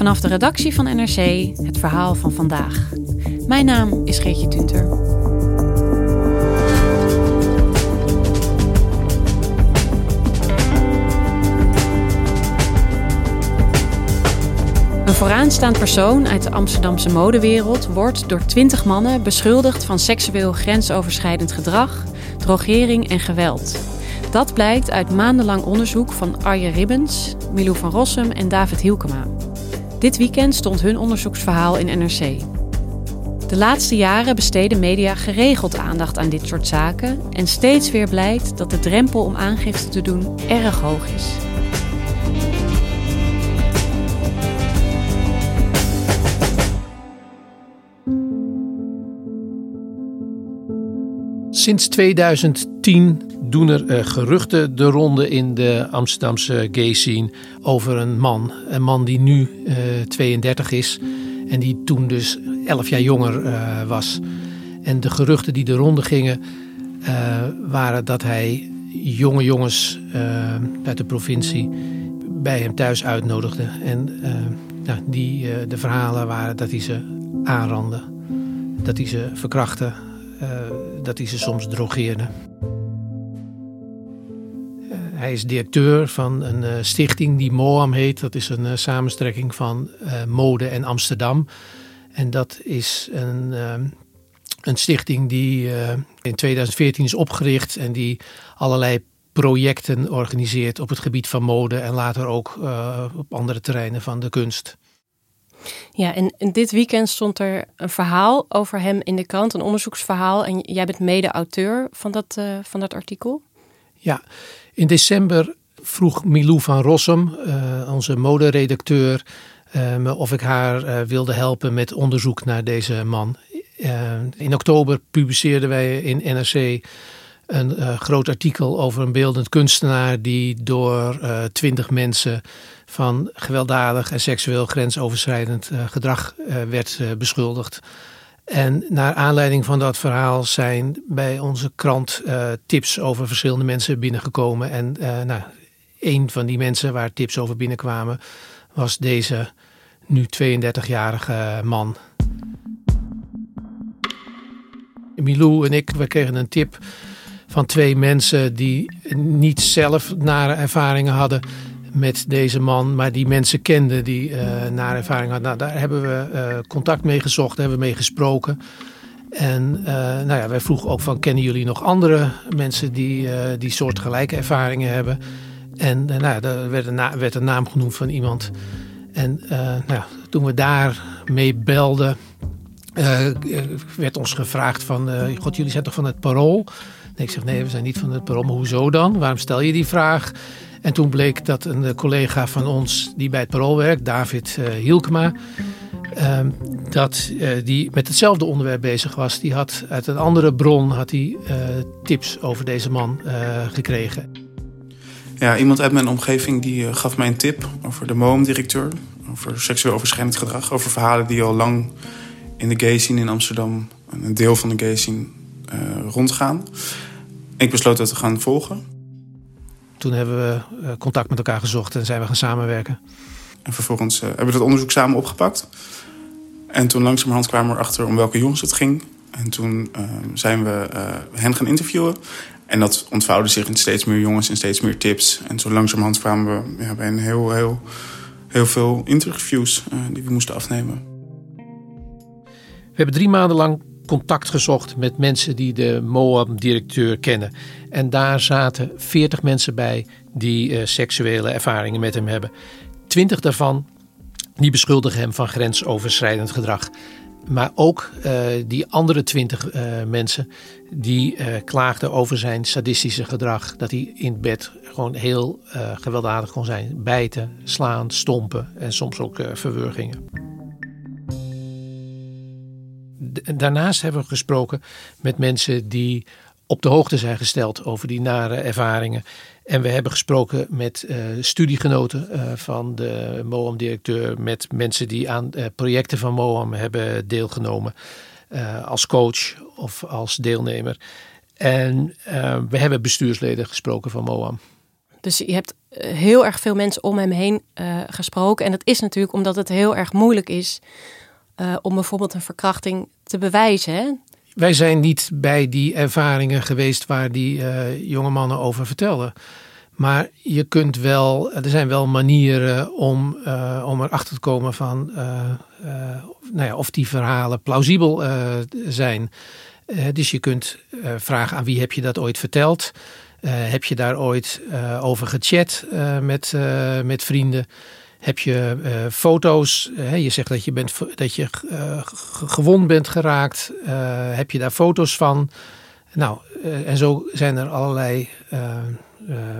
Vanaf de redactie van NRC het verhaal van vandaag. Mijn naam is Geertje Tunter. Een vooraanstaand persoon uit de Amsterdamse modewereld wordt door twintig mannen beschuldigd van seksueel grensoverschrijdend gedrag, drogering en geweld. Dat blijkt uit maandenlang onderzoek van Arje Ribbens, Milou van Rossum en David Hielkema. Dit weekend stond hun onderzoeksverhaal in NRC. De laatste jaren besteden media geregeld aandacht aan dit soort zaken en steeds weer blijkt dat de drempel om aangifte te doen erg hoog is. Sinds 2010 doen er uh, geruchten de ronde in de Amsterdamse gay scene over een man. Een man die nu uh, 32 is en die toen dus 11 jaar jonger uh, was. En de geruchten die de ronde gingen waren dat hij jonge jongens uit de provincie bij hem thuis uitnodigde. En nou, die, de verhalen waren dat hij ze aanrandde, dat hij ze verkrachtte dat hij ze soms drogeerde. Hij is directeur van een uh, stichting die MOAM heet. Dat is een samenstrekking van mode en Amsterdam. En dat is een, een stichting die in 2014 is opgericht en die allerlei projecten organiseert op het gebied van mode en later ook op andere terreinen van de kunst. Ja, en, dit weekend stond er een verhaal over hem in de krant, een onderzoeksverhaal. En jij bent mede-auteur van, dat, uh, van dat artikel. Ja, in december vroeg Milou van Rossum, uh, onze moderedacteur, uh, me of ik haar wilde helpen met onderzoek naar deze man. in oktober publiceerden wij in NRC een groot artikel over een beeldend kunstenaar die door twintig mensen van gewelddadig en seksueel grensoverschrijdend gedrag werd beschuldigd. En naar aanleiding van dat verhaal zijn bij onze krant tips over verschillende mensen binnengekomen. En nou, een van die mensen waar tips over binnenkwamen was deze nu 32-jarige man. Milou en ik, we kregen een tip van twee mensen die niet zelf nare ervaringen hadden met deze man, maar die mensen kenden die uh, naar ervaring hadden. Nou, daar hebben we uh, contact mee gezocht, hebben we mee gesproken. En uh, nou ja, wij vroegen ook van, kennen jullie nog andere mensen die die soortgelijke ervaringen hebben? En nou ja, er werd een, werd een naam genoemd van iemand. En nou toen we daarmee belden, werd ons gevraagd van, god jullie zijn toch van het parool? Nee, ik zeg nee, we zijn niet van het parool, maar hoezo dan? Waarom stel je die vraag? En toen bleek dat een collega van ons die bij het parool werkt, David uh, Hielkema, uh, dat uh, die met hetzelfde onderwerp bezig was. Die had uit een andere bron had uh, tips over deze man gekregen. Ja, iemand uit mijn omgeving die gaf mij een tip over de MOAM-directeur. Over seksueel overschrijdend gedrag. Over verhalen die al lang in de gay scene in Amsterdam, een deel van de gay scene, rondgaan. Ik besloot dat te gaan volgen. Toen hebben we eh, contact met elkaar gezocht en zijn we gaan samenwerken. En vervolgens uh, hebben we dat onderzoek samen opgepakt. En toen langzamerhand kwamen we erachter om welke jongens het ging. En toen uh, zijn we uh, hen gaan interviewen. En dat ontvouwde zich in steeds meer jongens en steeds meer tips. En zo langzamerhand kwamen we ja, bij een heel, heel, heel veel interviews die we moesten afnemen. We hebben drie maanden lang contact gezocht met mensen die de MOAM-directeur kennen. En daar zaten 40 mensen bij die uh, seksuele ervaringen met hem hebben. 20 daarvan die beschuldigen hem van grensoverschrijdend gedrag. Maar ook uh, die andere twintig uh, mensen die klaagden over zijn sadistische gedrag. Dat hij in bed gewoon heel gewelddadig kon zijn. Bijten, slaan, stompen en soms ook verwurgingen. Daarnaast hebben we gesproken met mensen die op de hoogte zijn gesteld over die nare ervaringen. En we hebben gesproken met uh, studiegenoten uh, van de MOAM-directeur, met mensen die aan uh, projecten van MOAM hebben deelgenomen als coach of als deelnemer. En we hebben bestuursleden gesproken van MOAM. Dus je hebt heel erg veel mensen om hem heen gesproken. En dat is natuurlijk omdat het heel erg moeilijk is om bijvoorbeeld een verkrachting te bewijzen. Wij zijn niet bij die ervaringen geweest waar die uh, jonge mannen over vertelden. Maar je kunt wel, er zijn wel manieren om, uh, om erachter te komen van nou ja, of die verhalen plausibel zijn. dus je kunt vragen aan wie heb je dat ooit verteld? heb je daar ooit over gechat met, met vrienden? Heb je uh, foto's? Uh, je zegt dat je, bent, dat je uh, gewond bent geraakt. heb je daar foto's van? Nou, en zo zijn er allerlei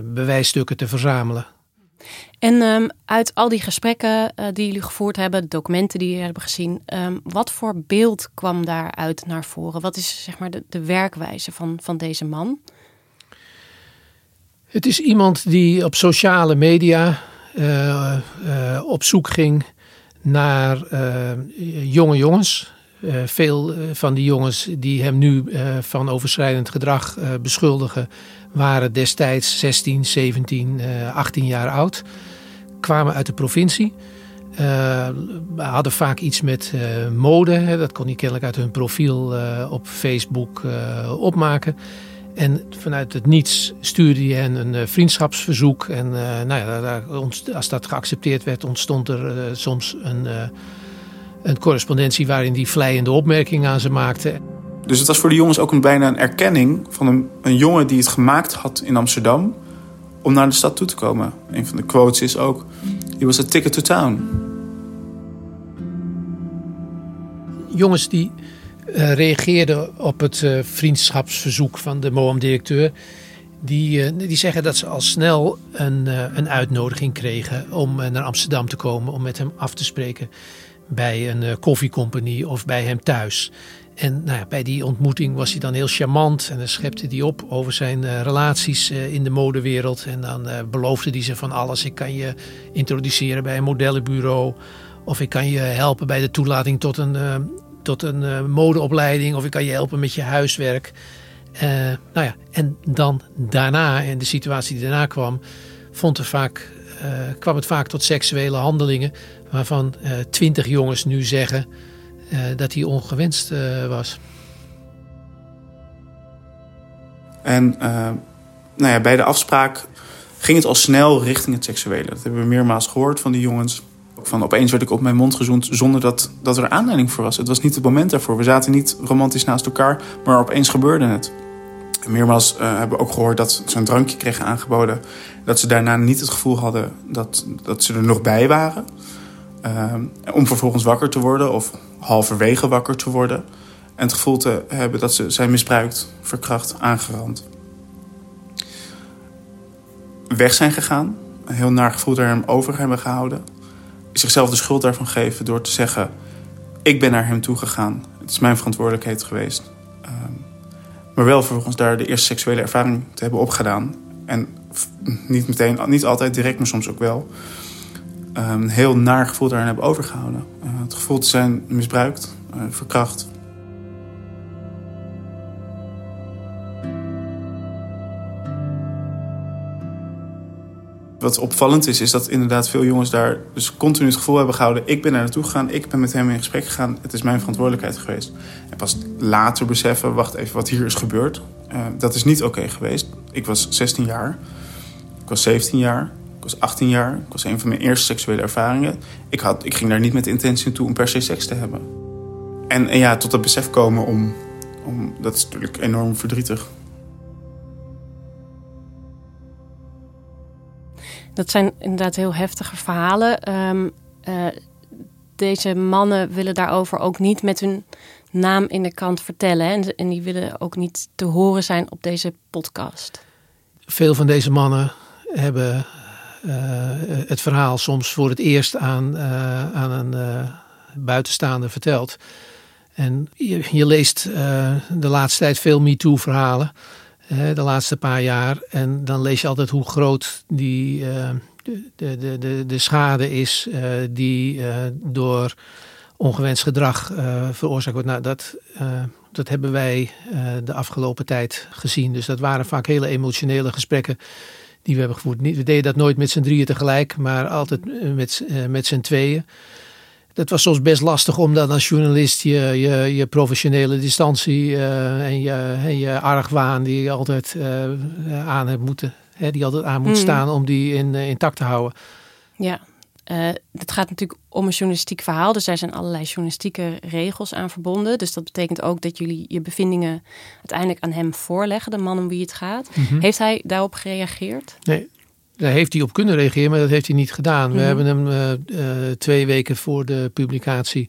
bewijsstukken te verzamelen. En um, uit al die gesprekken die jullie gevoerd hebben, documenten die jullie hebben gezien, um, wat voor beeld kwam daaruit naar voren? Wat is zeg maar de, de werkwijze van, van deze man? Het is iemand die op sociale media uh, op zoek ging naar uh, jonge jongens. veel van die jongens die hem nu van overschrijdend gedrag beschuldigen, waren destijds 16, 17, 18 jaar oud. Kwamen uit de provincie. hadden vaak iets met mode. Hè, dat kon hij kennelijk uit hun profiel op Facebook opmaken. En vanuit het niets stuurde hij hen een uh, vriendschapsverzoek. En uh, nou ja, als dat geaccepteerd werd, ontstond er uh, soms een, een correspondentie waarin hij vleiende opmerkingen aan ze maakte. Dus het was voor de jongens ook een, bijna een erkenning van een, een jongen die het gemaakt had in Amsterdam om naar de stad toe te komen. Een van de quotes is ook: He was a ticket to town. Jongens die uh, reageerde op het uh, vriendschapsverzoek van de MOAM-directeur. Die, uh, die zeggen dat ze al snel een, een uitnodiging kregen om naar Amsterdam te komen. Om met hem af te spreken bij een koffiecompagnie of bij hem thuis. En nou ja, bij die ontmoeting was hij dan heel charmant en dan schepte hij op over zijn relaties in de modewereld. En dan beloofde hij ze van alles. Ik kan je introduceren bij een modellenbureau. Of ik kan je helpen bij de toelating tot een tot een uh, modeopleiding of ik kan je helpen met je huiswerk. Uh, nou ja, en dan daarna, en de situatie die daarna kwam, vond er vaak, uh, kwam het vaak tot seksuele handelingen. Waarvan twintig jongens nu zeggen dat hij ongewenst was. En nou ja, bij de afspraak ging het al snel richting het seksuele. Dat hebben we meermaals gehoord van die jongens. Van opeens werd ik op mijn mond gezoend zonder dat, dat er aanleiding voor was. Het was niet het moment daarvoor. We zaten niet romantisch naast elkaar, maar opeens gebeurde het. Meermaals uh, hebben we ook gehoord dat ze een drankje kregen aangeboden. Dat ze daarna niet het gevoel hadden dat, dat ze er nog bij waren. Uh, om vervolgens wakker te worden of halverwege wakker te worden. En het gevoel te hebben dat ze zijn misbruikt, verkracht, aangerand. Weg zijn gegaan. Een heel naar gevoel daar hem over hebben gehouden zichzelf de schuld daarvan geven door te zeggen: Ik ben naar hem toe gegaan. Het is mijn verantwoordelijkheid geweest. Um, maar wel vervolgens daar de eerste seksuele ervaring te hebben opgedaan. En niet meteen, niet altijd direct, maar soms ook wel. Een heel naar gevoel daarin hebben overgehouden. Uh, het gevoel te zijn misbruikt, uh, verkracht. Wat opvallend is, is dat inderdaad veel jongens daar dus continu het gevoel hebben gehouden: ik ben daar naartoe gegaan, ik ben met hem in gesprek gegaan, het is mijn verantwoordelijkheid geweest. En pas later beseffen: wacht even, wat hier is gebeurd, uh, dat is niet oké geweest. Ik was 16 jaar, ik was 17 jaar, ik was 18 jaar, ik was een van mijn eerste seksuele ervaringen. Ik, had, ik ging daar niet met de intentie toe om per se seks te hebben. En, ja, tot het besef komen om, om... Dat is natuurlijk enorm verdrietig. Dat zijn inderdaad heel heftige verhalen. Ehm, eh, deze mannen willen daarover ook niet met hun naam in de kant vertellen. En, en die willen ook niet te horen zijn op deze podcast. Veel van deze mannen hebben eh, het verhaal soms voor het eerst aan, uh, aan een uh, buitenstaander verteld. En je, je leest de laatste tijd veel MeToo-verhalen, de laatste paar jaar. En dan lees je altijd hoe groot die, de, de, de, de schade is die door ongewenst gedrag veroorzaakt wordt. Nou, dat, dat hebben wij de afgelopen tijd gezien. Dus dat waren vaak hele emotionele gesprekken die we hebben gevoerd. We deden dat nooit met z'n drieën tegelijk, maar altijd eh, met, eh, met z'n tweeën. Dat was soms best lastig om dan als journalist je, je, je professionele distantie uh, en, je, en je argwaan die je altijd uh, aan hebt moeten, hè, die altijd aan moet mm. staan om die in, intact te houden. Ja, het gaat natuurlijk om een journalistiek verhaal, dus daar zijn allerlei journalistieke regels aan verbonden. Dus dat betekent ook dat jullie je bevindingen uiteindelijk aan hem voorleggen, de man om wie het gaat. Mm -hmm. Heeft hij daarop gereageerd? Nee, daar heeft hij op kunnen reageren, maar dat heeft hij niet gedaan. Mm. We hebben hem uh, uh, twee weken voor de publicatie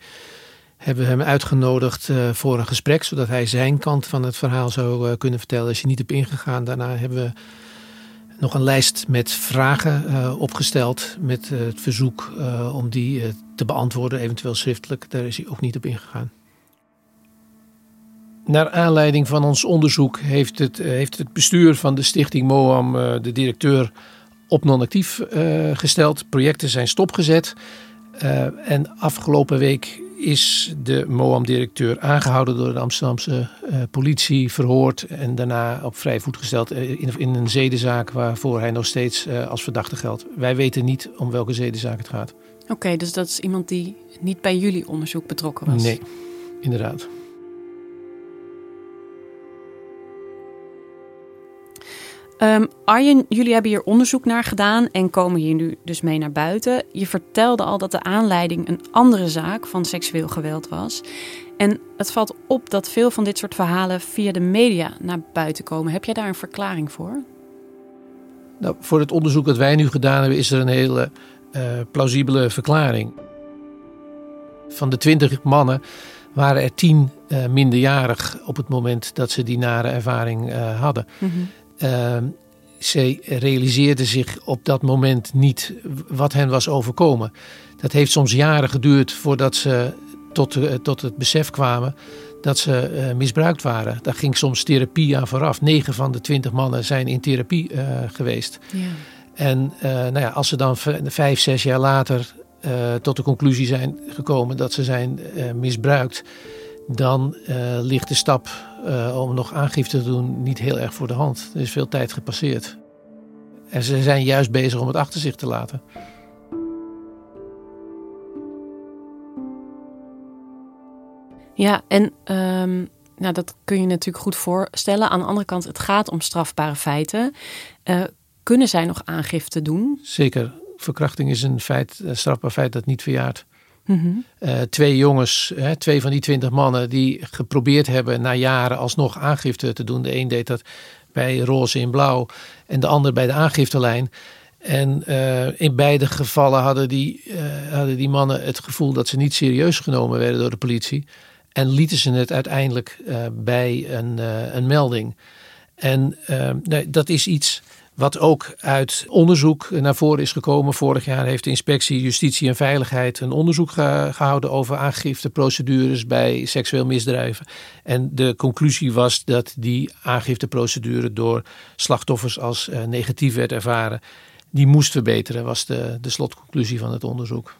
hebben hem uitgenodigd voor een gesprek, zodat hij zijn kant van het verhaal zou kunnen vertellen. Is hij niet op ingegaan. Daarna hebben we nog een lijst met vragen uh, opgesteld met het verzoek om die te beantwoorden, eventueel schriftelijk. Daar is hij ook niet op ingegaan. Naar aanleiding van ons onderzoek heeft het, heeft het bestuur van de stichting MOAM de directeur op non-actief gesteld. Projecten zijn stopgezet. en afgelopen week is de MOAM-directeur aangehouden door de Amsterdamse uh, politie, verhoord en daarna op vrij voet gesteld in, in een zedenzaak waarvoor hij nog steeds uh, als verdachte geldt. Wij weten niet om welke zedenzaak het gaat. Oké, okay, dus dat is iemand die niet bij jullie onderzoek betrokken was? Nee, inderdaad. Um, Arjen, jullie hebben hier onderzoek naar gedaan en komen hier nu dus mee naar buiten. Je vertelde al dat de aanleiding een andere zaak van seksueel geweld was. En het valt op dat veel van dit soort verhalen via de media naar buiten komen. Heb jij daar een verklaring voor? Nou, voor het onderzoek dat wij nu gedaan hebben, is er een hele uh, plausibele verklaring. Van de twintig mannen waren er tien uh, minderjarig op het moment dat ze die nare ervaring uh, hadden. Mm -hmm. Uh, ze realiseerden zich op dat moment niet wat hen was overkomen. Dat heeft soms jaren geduurd voordat ze tot, uh, tot het besef kwamen dat ze uh, misbruikt waren. Daar ging soms therapie aan vooraf. 9 van de 20 mannen zijn in therapie uh, geweest. Ja. En nou ja, als ze dan vijf, zes jaar later tot de conclusie zijn gekomen dat ze zijn misbruikt, dan ligt de stap uh, om nog aangifte te doen niet heel erg voor de hand. Er is veel tijd gepasseerd. En ze zijn juist bezig om het achter zich te laten. Ja, en um, nou, dat kun je natuurlijk goed voorstellen. Aan de andere kant, het gaat om strafbare feiten. Uh, kunnen zij nog aangifte doen? Zeker. Verkrachting is een feit, een strafbaar feit dat niet verjaart. -hmm. uh, twee jongens, hè, twee van die twintig mannen, die geprobeerd hebben na jaren alsnog aangifte te doen. De een deed dat bij roze in blauw en de ander bij de aangiftelijn. En uh, in beide gevallen hadden die, uh, hadden die mannen het gevoel dat ze niet serieus genomen werden door de politie. En lieten ze het uiteindelijk bij een, een melding. En nee, dat is iets wat ook uit onderzoek naar voren is gekomen. Vorig jaar heeft de inspectie Justitie en Veiligheid een onderzoek gehouden over aangifteprocedures bij seksueel misdrijven. En de conclusie was dat die aangifteprocedure door slachtoffers als uh, negatief werd ervaren. Die moest verbeteren, was de, de slotconclusie van het onderzoek.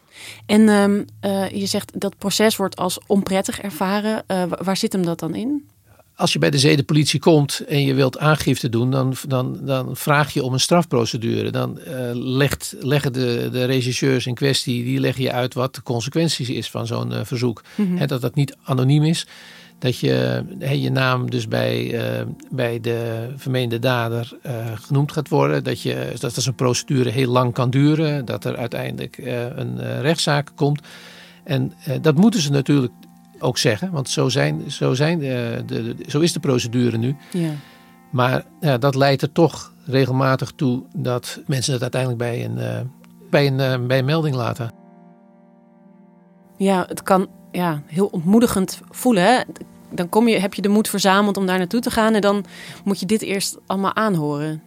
En um, uh, je zegt dat proces wordt als onprettig ervaren. Uh, waar zit hem dat dan in? Als je bij de zedenpolitie komt en je wilt aangifte doen, dan, dan, dan vraag je om een strafprocedure. Dan uh, legt, leggen de, de regisseurs in kwestie, die leggen je uit wat de consequenties is van zo'n uh, verzoek. Mm -hmm. He, dat dat niet anoniem is. Dat je he, je naam dus bij, uh, bij de vermeende dader genoemd gaat worden. Dat, je, dat als een procedure heel lang kan duren. Dat er uiteindelijk een rechtszaak komt. En dat moeten ze natuurlijk ook zeggen. Want zo, zijn, zo, zijn de, de, zo is de procedure nu. Ja. Maar ja, dat leidt er toch regelmatig toe dat mensen het uiteindelijk bij een, uh, bij een, uh, bij een melding laten. Ja, het kan ja, heel ontmoedigend voelen. Hè? Dan kom je, heb je de moed verzameld om daar naartoe te gaan en dan moet je dit eerst allemaal aanhoren.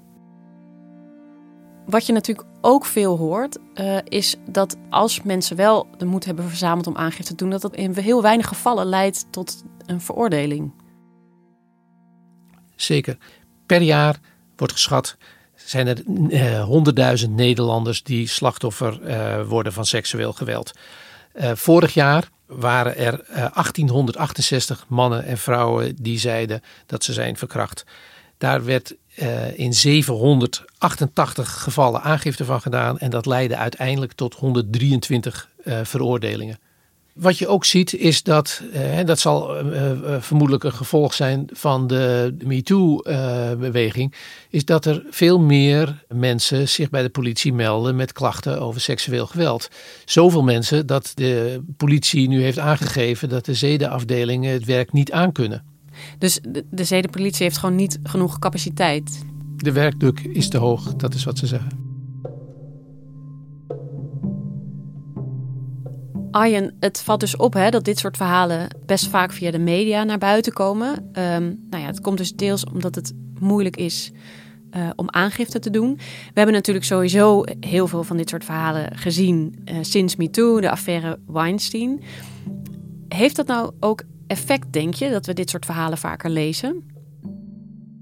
Wat je natuurlijk ook veel hoort, uh, is dat als mensen wel de moed hebben verzameld om aangifte te doen, dat dat in heel weinig gevallen leidt tot een veroordeling. Zeker. Per jaar wordt geschat zijn er honderdduizend uh, Nederlanders die slachtoffer uh, worden van seksueel geweld. vorig jaar waren er 1868 mannen en vrouwen die zeiden dat ze zijn verkracht. Daar werd uh, in 788 gevallen aangifte van gedaan. En dat leidde uiteindelijk tot 123 uh, veroordelingen. Wat je ook ziet is dat, uh, dat zal vermoedelijk een gevolg zijn van de MeToo-beweging, is dat er veel meer mensen zich bij de politie melden met klachten over seksueel geweld. Zoveel mensen dat de politie nu heeft aangegeven dat de zedenafdelingen het werk niet aankunnen. Dus de, de zedenpolitie heeft gewoon niet genoeg capaciteit. De werkdruk is te hoog, dat is wat ze zeggen. Arjen, het valt dus op hè, dat dit soort verhalen best vaak via de media naar buiten komen. Um, nou ja, het komt dus deels omdat het moeilijk is uh, om aangifte te doen. We hebben natuurlijk sowieso heel veel van dit soort verhalen gezien uh, sinds MeToo, de affaire Weinstein. Heeft dat nou ook effect, denk je, dat we dit soort verhalen vaker lezen?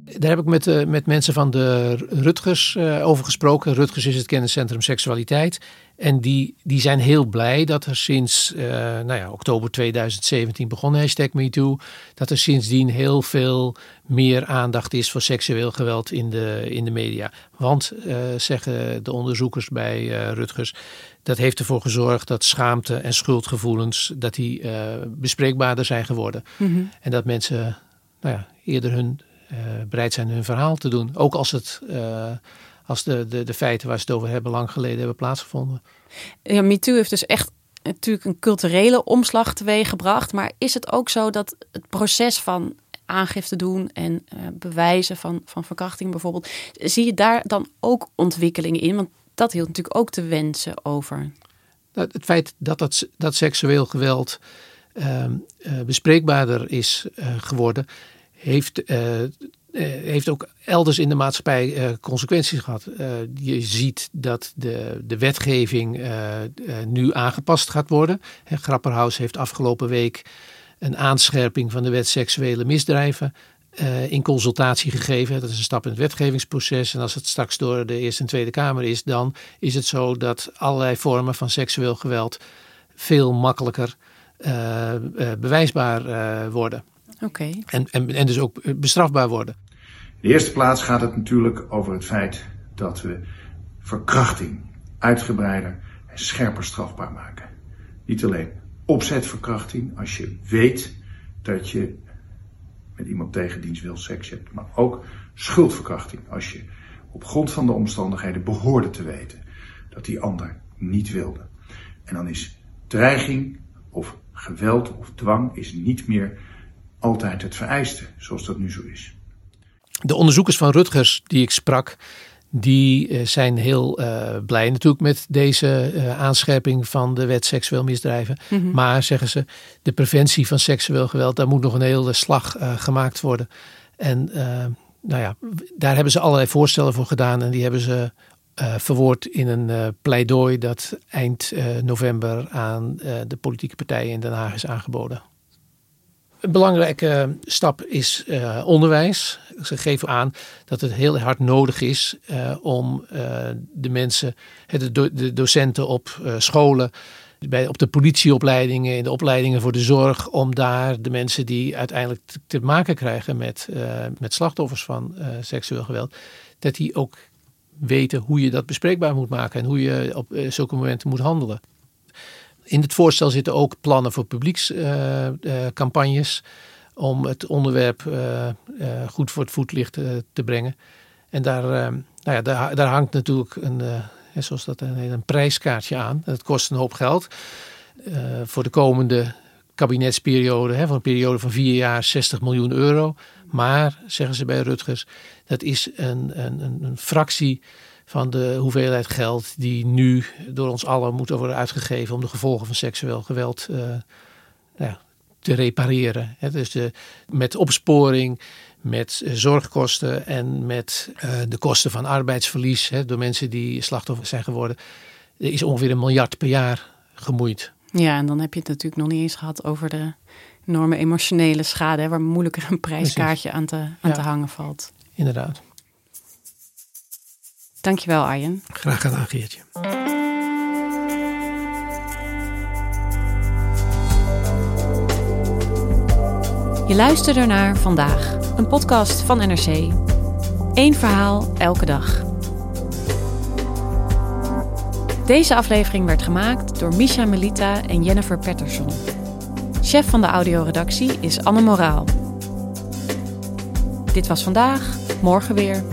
Daar heb ik met, uh, met mensen van de Rutgers uh, over gesproken. Rutgers is het kenniscentrum seksualiteit. En die, die zijn heel blij dat er sinds uh, nou ja, oktober 2017 begon hashtag MeToo. Dat er sindsdien heel veel meer aandacht is voor seksueel geweld in de, in de media. Want, zeggen de onderzoekers bij Rutgers, dat heeft ervoor gezorgd dat schaamte en schuldgevoelens dat die, bespreekbaarder zijn geworden. Mm -hmm. En dat mensen nou ja, eerder hun bereid zijn hun verhaal te doen. Ook als, het, uh, als de, de, de feiten waar ze het over hebben lang geleden hebben plaatsgevonden. Ja, MeToo heeft dus echt natuurlijk een culturele omslag teweeggebracht. Maar is het ook zo dat het proces van aangifte doen en uh, bewijzen van, van verkrachting bijvoorbeeld... zie je daar dan ook ontwikkelingen in? Want dat hield natuurlijk ook te wensen over. Nou, het feit dat, dat, dat seksueel geweld bespreekbaarder is geworden heeft, uh, heeft ook elders in de maatschappij uh, consequenties gehad. Je ziet dat de, de wetgeving nu aangepast gaat worden. Grapperhaus heeft afgelopen week een aanscherping van de wet seksuele misdrijven in consultatie gegeven. Dat is een stap in het wetgevingsproces. En als het straks door de Eerste en Tweede Kamer is, dan is het zo dat allerlei vormen van seksueel geweld veel makkelijker bewijsbaar worden. Okay. En, en, en dus ook bestrafbaar worden. In de eerste plaats gaat het natuurlijk over het feit dat we verkrachting uitgebreider en scherper strafbaar maken. Niet alleen opzetverkrachting, als je weet dat je met iemand tegen dienst wil seks hebt, maar ook schuldverkrachting, als je op grond van de omstandigheden behoorde te weten dat die ander niet wilde. En dan is dreiging of geweld of dwang is niet meer altijd het vereiste, zoals dat nu zo is. De onderzoekers van Rutgers die ik sprak, die uh, zijn heel uh, blij natuurlijk met deze uh, aanscherping van de wet seksueel misdrijven. Mm -hmm. Maar zeggen ze, de preventie van seksueel geweld, daar moet nog een hele slag gemaakt worden. En nou ja, daar hebben ze allerlei voorstellen voor gedaan en die hebben ze verwoord in een pleidooi dat eind november aan de politieke partijen in Den Haag is aangeboden. Een belangrijke stap is uh, onderwijs. Ze geven aan dat het heel hard nodig is uh, om uh, de mensen, de, de docenten op scholen, bij, op de politieopleidingen, in de opleidingen voor de zorg, om daar de mensen die uiteindelijk te, te maken krijgen met, met slachtoffers van seksueel geweld, dat die ook weten hoe je dat bespreekbaar moet maken en hoe je op zulke momenten moet handelen. In het voorstel zitten ook plannen voor publiekscampagnes. Uh, om het onderwerp uh, goed voor het voetlicht te brengen. En daar, nou ja, daar, daar, hangt natuurlijk een, zoals dat een, prijskaartje aan. Het kost een hoop geld. voor de komende kabinetsperiode, hè, van een periode van vier jaar, 60 miljoen euro. Maar, zeggen ze bij Rutgers, dat is een, een, een fractie van de hoeveelheid geld die nu door ons allen moet worden uitgegeven om de gevolgen van seksueel geweld uh, ja, te repareren. Dus de, met opsporing, met zorgkosten en met uh, de kosten van arbeidsverlies door mensen die slachtoffer zijn geworden. Er is ongeveer een miljard per jaar gemoeid. Ja, en dan heb je het natuurlijk nog niet eens gehad over de enorme emotionele schade, hè, waar moeilijker een prijskaartje aan, te, aan ja, te hangen valt. Inderdaad. Dankjewel Arjen. Graag gedaan Geertje. Je luisterde naar Vandaag, een podcast van NRC. Eén verhaal elke dag. Deze aflevering werd gemaakt door Misha Melita en Jennifer Patterson. Chef van de audioredactie is Anne Moraal. Dit was vandaag, morgen weer.